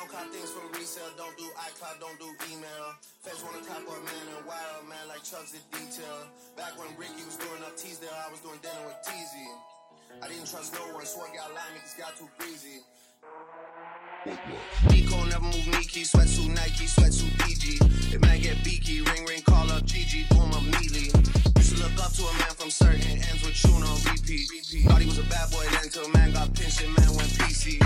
don't cop things from resale, don't do iCloud, don't do email. Feds wanna cop a man and wild man like Chubbs did detail. Back when Ricky was doing up Teasdale, I was doing dinner with Teasy. I didn't trust no one, swore got line, niggas got too breezy. Nico never move Nike, sweatsuit Nike, sweatsuit DG. If man get beaky, ring ring, call up Gigi, boom immediately. Used to look up to a man from certain ends with tune on repeat. Thought he was a bad boy then till man got pinched and man went PC.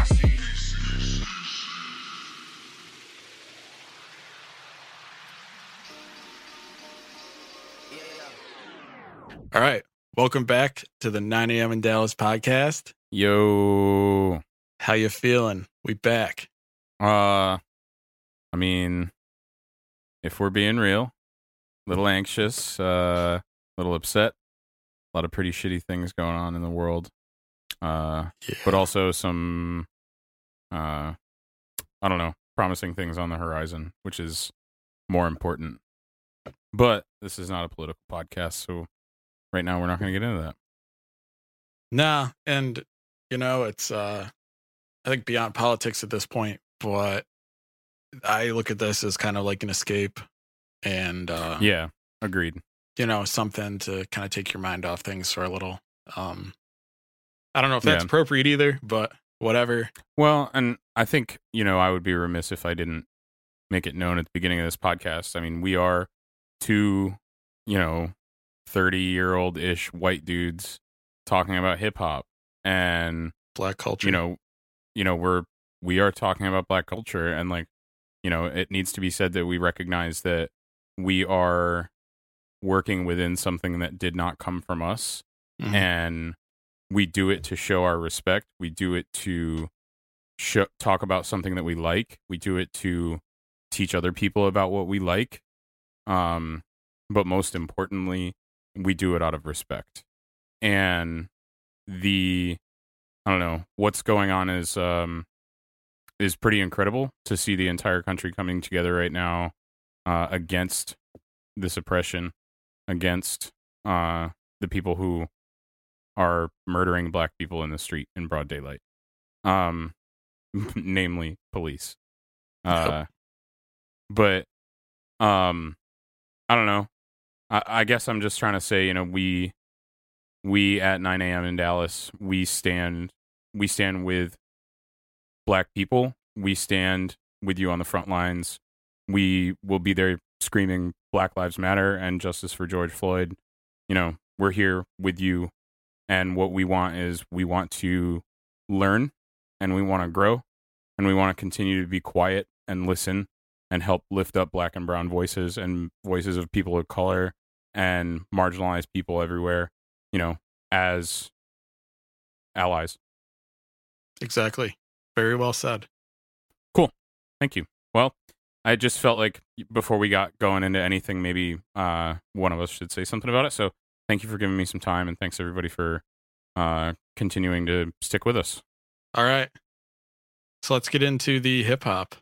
All right. Welcome back to the 9 a.m. in Dallas podcast. Yo, How you feeling? We back. uh, I mean, if we're being real, a little anxious, uh, a little upset, a lot of pretty shitty things going on in the world, uh, Yeah. but also some, uh, I don't know, promising things on the horizon, which is more important. But this is not a political podcast, so right now we're not going to get into that. Nah, and you know, it's uh I think beyond politics at this point, but I look at this as kind of like an escape and uh Yeah, agreed. you know, something to kind of take your mind off things for a little. Um I don't know if that's Yeah. appropriate either, but whatever. Well, and I think, you know, I would be remiss if I didn't make it known at the beginning of this podcast. I mean, we are two, you know, 30 year old ish white dudes talking about hip hop. And, Black culture. you know, you know, we're, we are talking about black culture. And like, you know, it needs to be said that we recognize that we are working within something that did not come from us Mhm. and we do it to show our respect. We do it to show, talk about something that we like. We do it to teach other people about what we like. Um, but most importantly, we do it out of respect. And the I don't know what's going on is um is pretty incredible to see the entire country coming together right now uh, against this oppression, against uh, the people who are murdering black people in the street in broad daylight. Um, namely police. Uh, but um, I don't know. I, guess I'm just trying to say, you know, we we at 9 a.m. in Dallas, we stand we stand with black people. We stand with you on the front lines. We will be there screaming Black Lives Matter and justice for George Floyd. You know, we're here with you and what we want is we want to learn and we want to grow and we want to continue to be quiet and listen and help lift up black and brown voices and voices of people of color and marginalized people everywhere, you know, as allies. Exactly. Very well said. Cool. Thank you. Well, I just felt like before we got going into anything, maybe uh, one of us should say something about it. So thank you for giving me some time, and thanks everybody for uh, continuing to stick with us. All right. So let's get into the hip hop.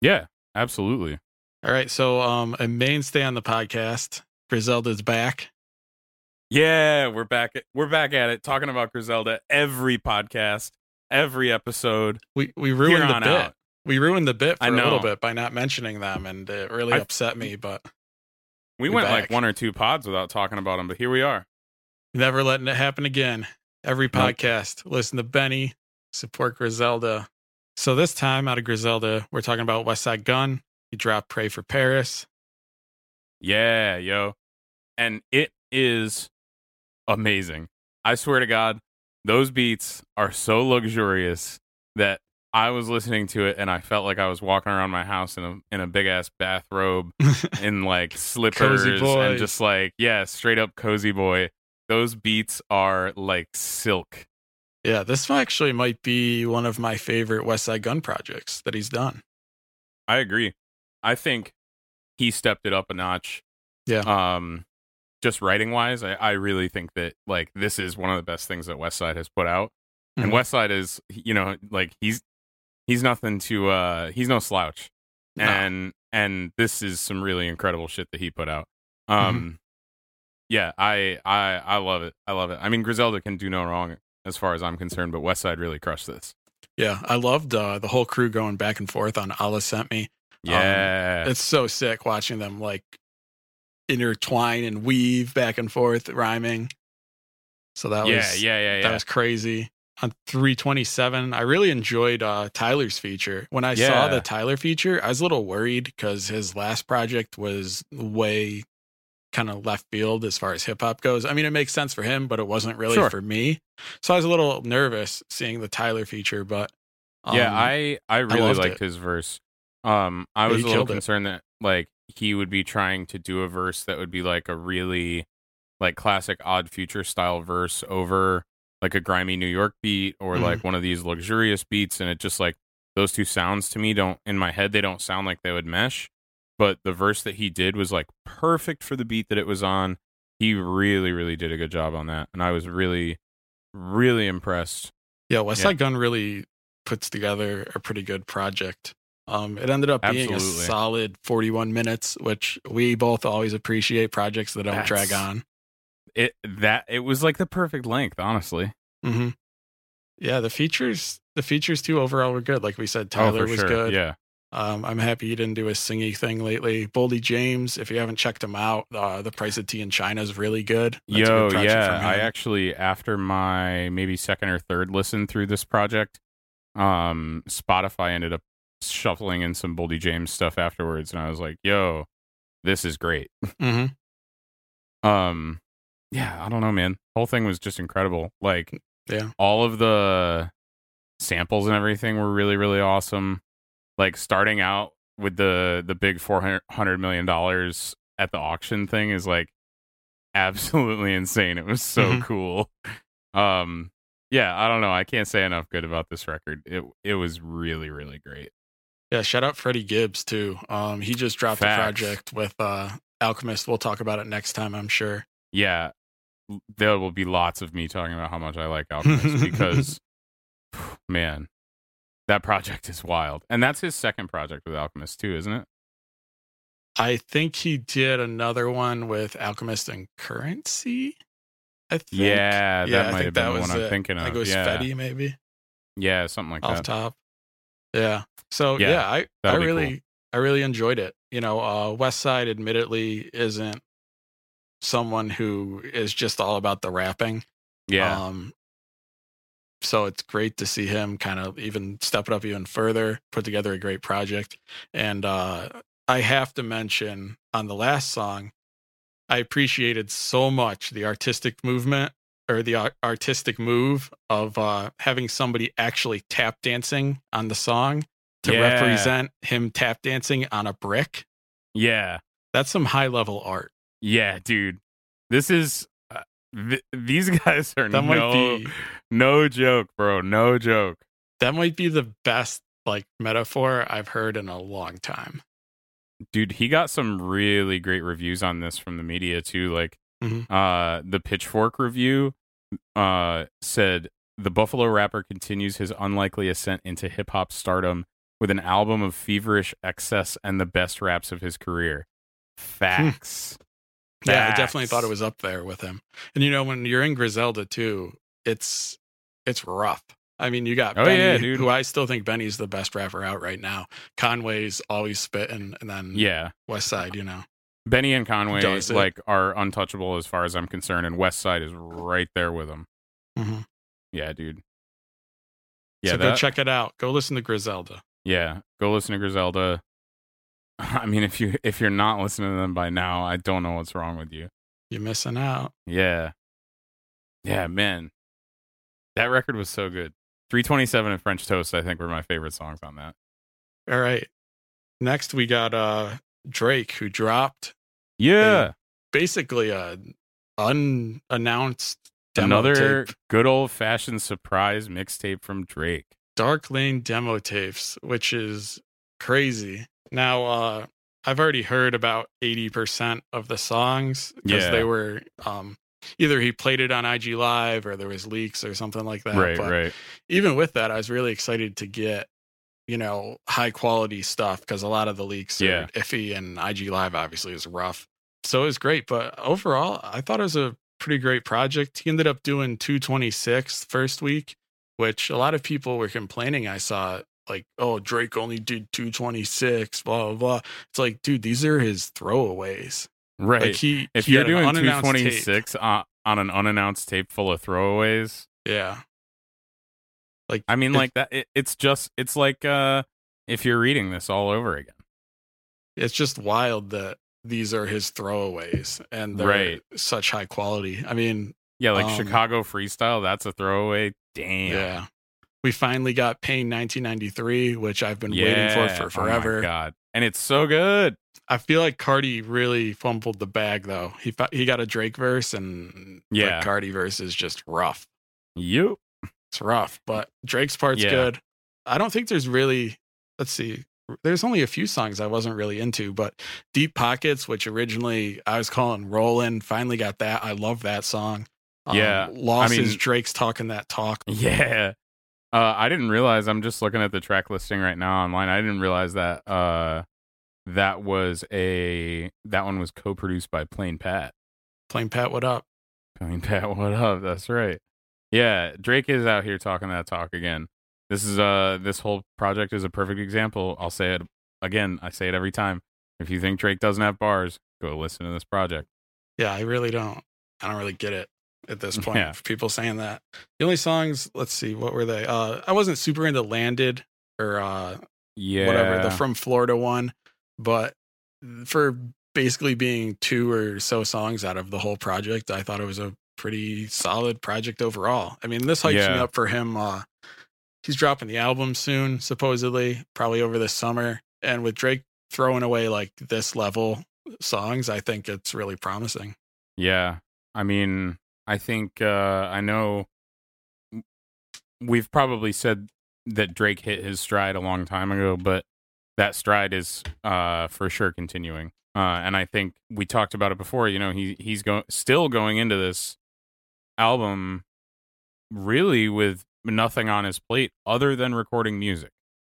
Yeah, absolutely. All right. So um a mainstay on the podcast, Griselda's back. Yeah, we're back. At, we're back at it, talking about Griselda every podcast, every episode. We we ruined the bit. out. We ruined the bit for a little bit by not mentioning them, and it really I- upset me. But We went like one or two pods without talking about them, but here we are. never letting it happen again. Every Nope. podcast, listen to Benny, support Griselda. So this time out of Griselda, we're talking about Westside Gunn. He dropped "Pray for Paris." Yeah, yo. And it is amazing. I swear to God, those beats are so luxurious that I was listening to it and I felt like I was walking around my house in a in a big ass bathrobe in like slippers and just like yeah, straight up cozy boy. Those beats are like silk. yeah, this actually might be one of my favorite Westside Gunn projects that he's done. I agree. I think he stepped it up a notch. Yeah. Um, just writing wise, I, I really think that like this is one of the best things that West Side has put out. And Mhm. West Side is, you know, like he's he's nothing to uh he's no slouch. No. And and this is some really incredible shit that he put out. Mm-hmm. Um yeah, I I I love it. I love it. I mean Griselda can do no wrong as far as I'm concerned, but West Side really crushed this. Yeah, I loved uh, the whole crew going back and forth on Allah sent me. Yeah. It's so sick watching them like intertwine and weave back and forth, rhyming. So that yeah, was yeah, yeah, yeah. that was crazy. On 327, I really enjoyed uh, Tyler's feature. When I saw the Tyler feature, I was a little worried because his last project was way kind of left field as far as hip hop goes. I mean, it makes sense for him, but it wasn't really Sure. for me. So I was a little nervous seeing the Tyler feature, but yeah, um, I I really loved liked it. his verse. Um, I was a little killed it. concerned that like he would be trying to do a verse that would be like a really like classic Odd Future style verse over like a grimy New York beat or Mhm. like one of these luxurious beats, and it just like those two sounds to me don't in my head they don't sound like they would mesh. But the verse that he did was like perfect for the beat that it was on. He really, really did a good job on that, and I was really, really impressed. Yeah, West Yeah. Side Gun really puts together a pretty good project. Um, it ended up being Absolutely. a solid 41 minutes, which we both always appreciate projects that don't drag on. It that it was like the perfect length, honestly. hmm Yeah, the features, the features too overall were good. Like we said, Oh, Tyler for was sure. good. Yeah. Um, I'm happy he didn't do a singy thing lately. Boldy James, if you haven't checked him out, uh, the price of tea in China is really good. That's a Yo, good yeah. I actually after my maybe second or third listen through this project, um, Spotify ended up shuffling in some Boldy James stuff afterwards, and I was like, "Yo, this is great." Mhm. Um, yeah, I don't know, man. Whole thing was just incredible. Like, Yeah. all of the samples and everything were really, really awesome. Like starting out with the the big four hundred million dollars at the auction thing is like absolutely insane. It was so Mhm. cool. Um, yeah, I don't know. I can't say enough good about this record. It it was really, really great. Yeah, shout out Freddie Gibbs too. Um, he just dropped Facts. a project with uh Alchemist. We'll talk about it next time, I'm sure. yeah, there will be lots of me talking about how much I like Alchemist because, man, that project is wild. And that's his second project with Alchemist too, isn't it? I think he did another one with Alchemist and Curren$y. I think. Yeah, that yeah, I might think have been that the one I'm it. thinking I of. think it was yeah. Fetti, maybe yeah, something like off that. top. Yeah. So Yeah, yeah, I I really cool. I really enjoyed it. You know, uh, West Side admittedly isn't someone who is just all about the rapping. Yeah, Um, so it's great to see him kind of even step it up even further, put together a great project. And uh, I have to mention on the last song, I appreciated so much the artistic movement or the artistic move of uh, having somebody actually tap dancing on the song to Yeah. represent him tap dancing on a brick. yeah, That's some high level art. yeah, dude. This is uh, th- these guys are That no be no joke, bro. No joke. that might be the best like metaphor I've heard in a long time. dude he got some really great reviews on this from the media too like Mhm. uh the pitchfork review uh said the buffalo rapper continues his unlikely ascent into hip-hop stardom with an album of feverish excess and the best raps of his career facts Yeah, I definitely thought it was up there with him. And you know, when you're in Griselda too, it's it's rough. I mean, you got Oh, Benny, yeah, dude. who I still think Benny's the best rapper out right now. Conway's always spitting, and then yeah West Side, you know. Benny and conway Does it. like are untouchable as far as i'm concerned and west side is right there with them Mm-hmm. yeah dude yeah so that, go check it out. Go listen to Griselda. Yeah, go listen to Griselda. I mean, if you if you're not listening to them by now, I don't know what's wrong with you. You're missing out. Yeah, yeah, man, that record was so good. 327 and French Toast, I think, were my favorite songs on that. All right. Next, we got uh Drake, who dropped Yeah, basically a unannounced demo another tape. good old fashioned surprise mixtape from Drake. Dark Lane demo tapes, which is crazy. Now, uh, I've already heard about 80% of the songs because Yeah. they were um, either he played it on IG Live or there was leaks or something like that. right, but right. even with that, I was really excited to get, you know, high quality stuff because a lot of the leaks Yeah. are iffy and IG Live obviously is rough. So it was great. But overall, I thought it was a pretty great project. He ended up doing 226 first week. which a lot of people were complaining. I saw like, oh, Drake only did 226, blah, blah, blah. It's like, dude, these are his throwaways. Right. Like he, if he you're doing 226 on, on an unannounced tape full of throwaways, Yeah. Like, I mean, like that. It, it's just, it's like uh, if you're reading this all over again. it's just wild that these are his throwaways and they're Right. such high quality. I mean, Yeah, like Um, Chicago freestyle. That's a throwaway. Damn. yeah. We finally got Pain 1993, which I've been Yeah. waiting for Oh for my forever. God. And it's so good. I feel like Cardi really fumbled the bag though. He he got a Drake verse and Yeah. the Cardi verse is just rough. You. Rough, but Drake's part's Yeah. good. I don't think there's really let's see. There's only a few songs I wasn't really into, but Deep Pockets, which originally I was calling Rollin', finally got that. I love that song. Um, Yeah, Losses, I mean- Drake's talking that talk. Yeah. Uh, I didn't realize. I'm just looking at the track listing right now online. I didn't realize that uh, that was a that one was co-produced by Plain Pat. Plain Pat, what up? Plain Pat, what up? That's right. Yeah, Drake is out here talking that talk again. This is uh this whole project is a perfect example. I'll say it again. I say it every time. If you think Drake doesn't have bars, go listen to this project. Yeah, I really don't. I don't really get it at this point. Yeah. for People saying that. The only songs, let's see, what were they? Uh I wasn't super into Landed or uh Yeah, whatever, the From Florida one, but for basically being two or so songs out of the whole project, I thought it was a pretty solid project overall. I mean, this hypes me up for him. Uh he's dropping the album soon, supposedly, probably over the summer. And with Drake throwing away like this level songs, I think it's really promising. Yeah. I mean, I think uh I know we've probably said that Drake hit his stride a long time ago, but that stride is uh for sure continuing. Uh and I think we talked about it before, you know, he he's going still going into this album really with nothing on his plate other than recording music.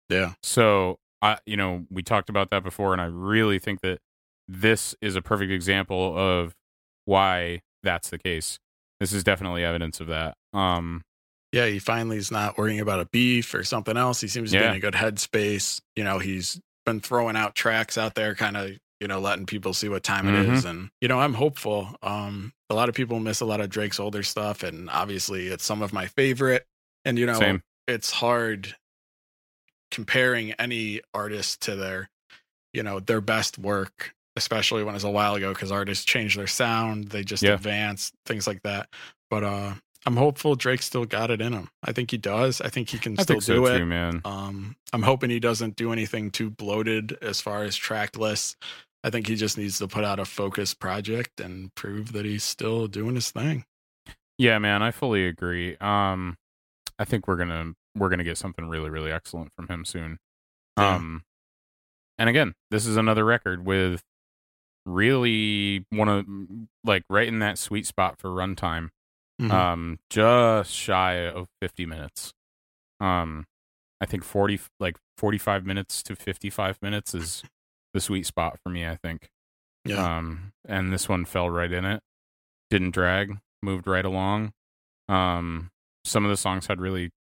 Yeah. So I, you know, we talked about that before, and I really think that this is a perfect example of why that's the case. This is definitely evidence of that. Um, yeah, he finally is not worrying about a beef or something else. He seems to be in a good headspace. You know, he's been throwing out tracks out there, kind of, you know, letting people see what time it is. And, you know, I'm hopeful. Um, a lot of people miss a lot of Drake's older stuff. And obviously, it's some of my favorite. And, you know, Same. it's hard comparing any artist to their, you know, their best work, especially when it's a while ago, because artists change their sound, they just Yeah. advance, things like that. But, uh, I'm hopeful Drake still got it in him. I think he does. I think he can I still so do it. too, man. Um, I'm hoping he doesn't do anything too bloated as far as track lists. I think he just needs to put out a focused project and prove that he's still doing his thing. Yeah, man, I fully agree. Um, I think we're gonna we're gonna get something really really excellent from him soon. Yeah. Um, and again, this is another record with really one of like right in that sweet spot for runtime. Mhm. um just shy of 50 minutes um i think 40 like 45 minutes to 55 minutes is the sweet spot for me i think. Yeah, um and this one fell right in it. Didn't drag moved right along. Um some of the songs had really if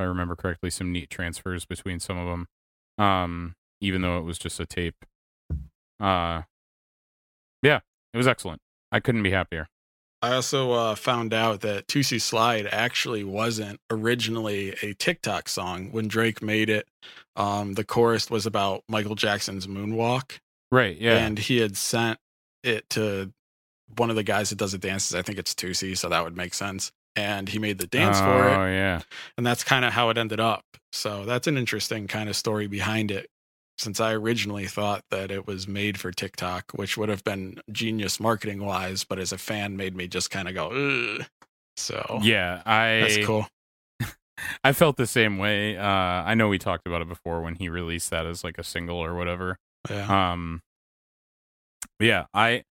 i remember correctly some neat transfers between some of them um even though it was just a tape. Uh yeah it was excellent. I couldn't be happier I also uh, found out that Toosie Slide actually wasn't originally a TikTok song. When Drake made it, um, the chorus was about Michael Jackson's moonwalk, right yeah and he had sent it to one of the guys that does the dances. I think it's Toosie, so that would make sense. And he made the dance for it. oh yeah and that's kind of how it ended up. So that's an interesting kind of story behind it. Since I originally thought that it was made for TikTok, which would have been genius marketing wise, but as a fan, made me just kind of go, Ugh. so Yeah, I that's cool. I felt the same way. Uh I know we talked about it before when he released that as like a single or whatever. Yeah, Um Yeah, I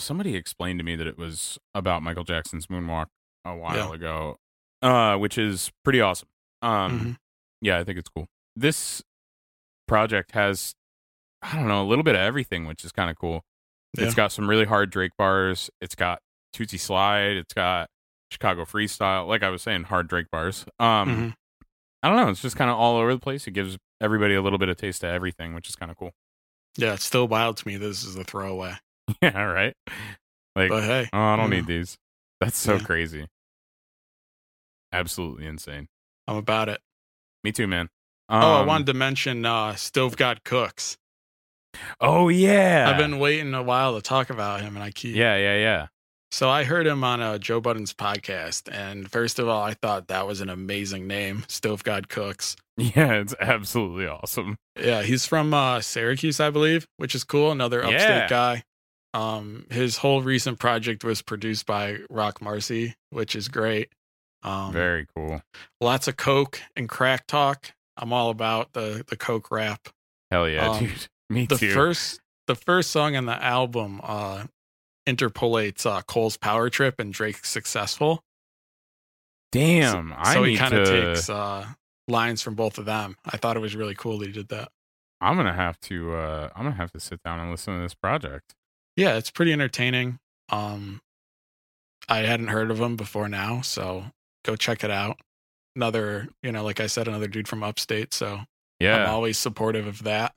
somebody explained to me that it was about Michael Jackson's Moonwalk a while Yeah. ago. Uh which is pretty awesome. Um Mhm. yeah, I think it's cool. This project has I don't know, a little bit of everything, which is kind of cool. Yeah. It's got some really hard Drake bars. It's got Toosie Slide. It's got Chicago freestyle. Like I was saying, hard Drake bars. Um, Mhm. I don't know. It's just kind of all over the place. It gives everybody a little bit of taste of everything, which is kind of cool. Yeah, it's still wild to me. This is a throwaway, yeah, right. Like, but hey, oh, I don't you need these. That's so Yeah. crazy. Absolutely insane. I'm about it. Me too, man. Oh, I Um, wanted to mention uh, Stove God Cooks. Oh yeah. I've been waiting a while to talk about him, and I keep Yeah, yeah, yeah. So I heard him on uh, Joe Budden's podcast, and first of all, I thought that was an amazing name, Stove God Cooks. Yeah, it's absolutely awesome. Yeah, he's from uh, Syracuse, I believe, which is cool. Another upstate Yeah. guy. Um, his whole recent project was produced by Roc Marci, which is great. Um, Very cool. lots of coke and crack talk. I'm all about the the coke rap. Hell yeah, Um, dude. Me The too. first the first song on the album uh, interpolates uh, Cole's Power Trip and Drake's Successful. Damn, I so he kind of to. takes uh, lines from both of them. I thought it was really cool that he did that. I'm gonna have to. uh I'm gonna have to sit down and listen to this project. Yeah, it's pretty entertaining. Um, I hadn't heard of him before now, so go check it out. Another, you know, like I said, another dude from upstate. So yeah, I'm always supportive of that.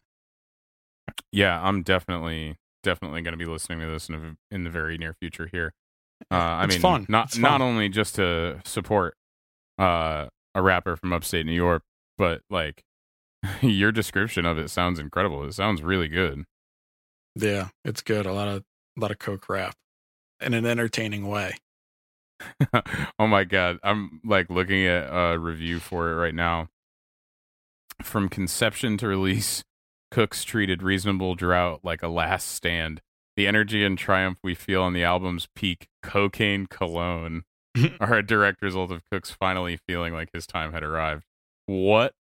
yeah. I'm definitely, definitely gonna be listening to this in, a, in the very near future here. Uh, I It's mean, fun. not It's not only just to support uh a rapper from upstate New York, but like your description of it sounds incredible. It sounds really good. Yeah, it's good. A lot of a lot of coke rap in an entertaining way. oh my god, I'm like looking at a review for it right now. From conception to release, Cooks treated reasonable drought like a last stand. The energy and triumph we feel on the album's peak, Cocaine Cologne, are a direct result of Cooks finally feeling like his time had arrived. What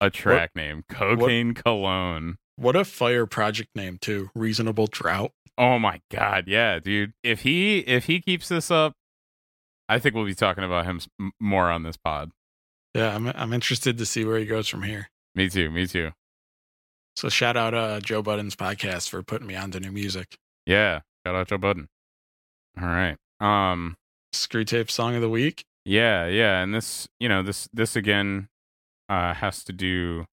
a track name, Cocaine Cologne. What a fire project name too. Reasonable drought. Oh my god, yeah, dude. If he if he keeps this up, I think we'll be talking about him more on this pod. Yeah, I'm I'm interested to see where he goes from here. Me too. Me too. So shout out uh Joe Budden's podcast for putting me on to new music. Yeah. Shout out Joe Budden. All right. Um. Screw tape song of the week. Yeah. Yeah. And this, you know, this this again, uh, has to do.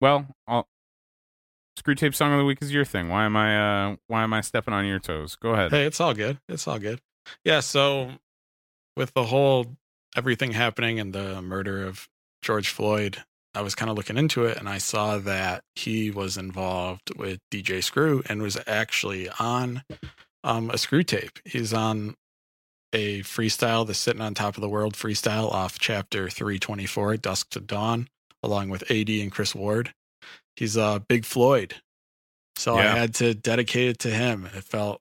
Well, I'll, screw tape song of the week is your thing. Why am I? Uh. Why am I stepping on your toes? Go ahead. Hey, it's all good. It's all good. Yeah, so with the whole everything happening and the murder of George Floyd, I was kind of looking into it and I saw that he was involved with DJ Screw and was actually on um, a screw tape. He's on a freestyle, the Sitting on Top of the World freestyle off chapter 324, Dusk to Dawn, along with AD and Chris Ward. He's uh, Big Floyd. So I had to dedicate it to him. It felt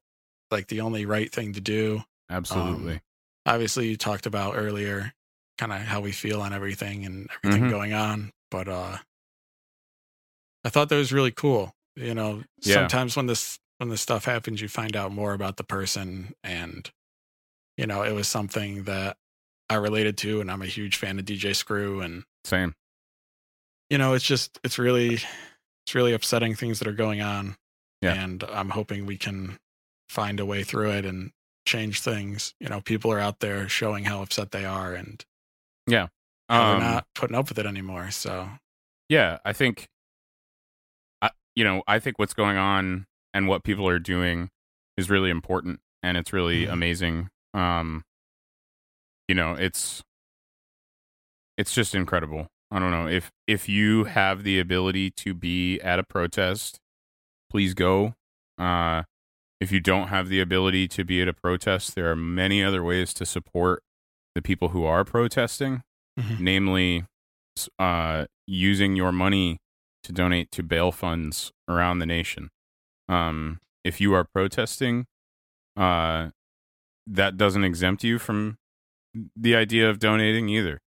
like the only right thing to do. Absolutely. Um, obviously you talked about earlier kind of how we feel on everything and everything Mhm. going on but uh i thought that was really cool you know Yeah. sometimes when this when this stuff happens you find out more about the person and you know it was something that i related to and i'm a huge fan of dj screw and Same. you know it's just it's really it's really upsetting things that are going on Yeah. and i'm hoping we can find a way through it and change things you know people are out there showing how upset they are and yeah, Um, they're not putting up with it anymore so yeah i think I, you know i think what's going on and what people are doing is really important and it's really Mhm. amazing um you know it's it's just incredible i don't know if if you have the ability to be at a protest please go uh if you don't have the ability to be at a protest there are many other ways to support the people who are protesting Mhm. namely uh, using your money to donate to bail funds around the nation. Um, if you are protesting, uh, that doesn't exempt you from the idea of donating either.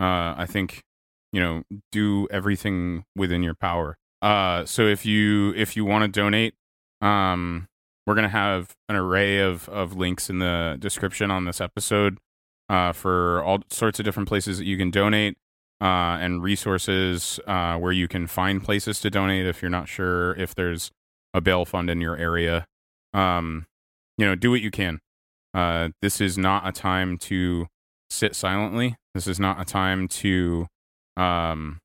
Uh, I think you know do everything within your power. Uh, so if you if you want to donate, um, we're gonna have an array of of links in the description on this episode uh, for all sorts of different places that you can donate uh, and resources uh, where you can find places to donate if you're not sure if there's a bail fund in your area. Um, you know, do what you can. Uh, this is not a time to sit silently. This is not a time to um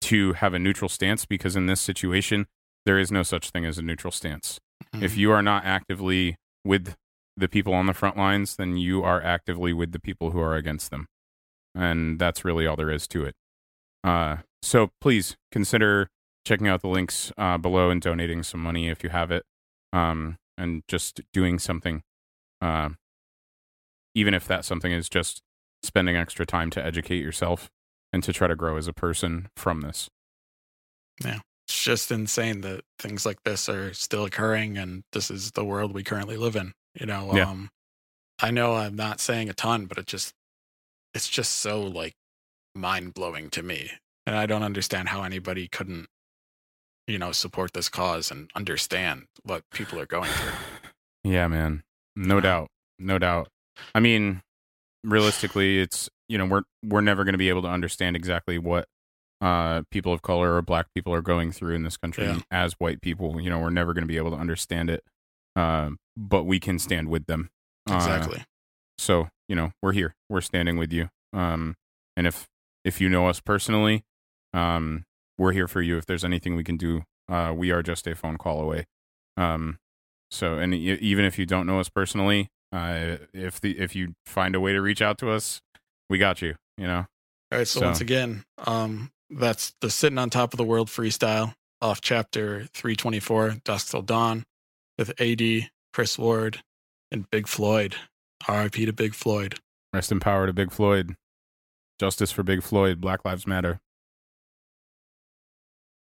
to have a neutral stance because in this situation there is no such thing as a neutral stance. If Mhm. you are not actively with the people on the front lines, then you are actively with the people who are against them. And that's really all there is to it. Uh, so please consider checking out the links uh, below and donating some money if you have it. Um, and just doing something, uh, even if that something is just spending extra time to educate yourself and to try to grow as a person from this. It's just insane that things like this are still occurring and this is the world we currently live in you know Yeah. um i know i'm not saying a ton but it just it's just so like mind-blowing to me and i don't understand how anybody couldn't you know support this cause and understand what people are going through Yeah, man. No Yeah. doubt. No doubt. I mean, realistically, it's you know we're we're never going to be able to understand exactly what uh people of color or black people are going through in this country Yeah. as white people. You know, we're never going to be able to understand it. Um, but we can stand with them. Uh, exactly so you know we're here. We're standing with you. Um, and if if you know us personally, um, we're here for you. If there's anything we can do, uh, we are just a phone call away. Um, so and e- even if you don't know us personally, uh, if the if you find a way to reach out to us, we got you. You know. all right so, So- once again um that's the sitting on top of the world freestyle off chapter 324 dusk till dawn with ad chris ward and big floyd rip to big floyd Rest in power to Big Floyd. Justice for Big Floyd. Black Lives Matter.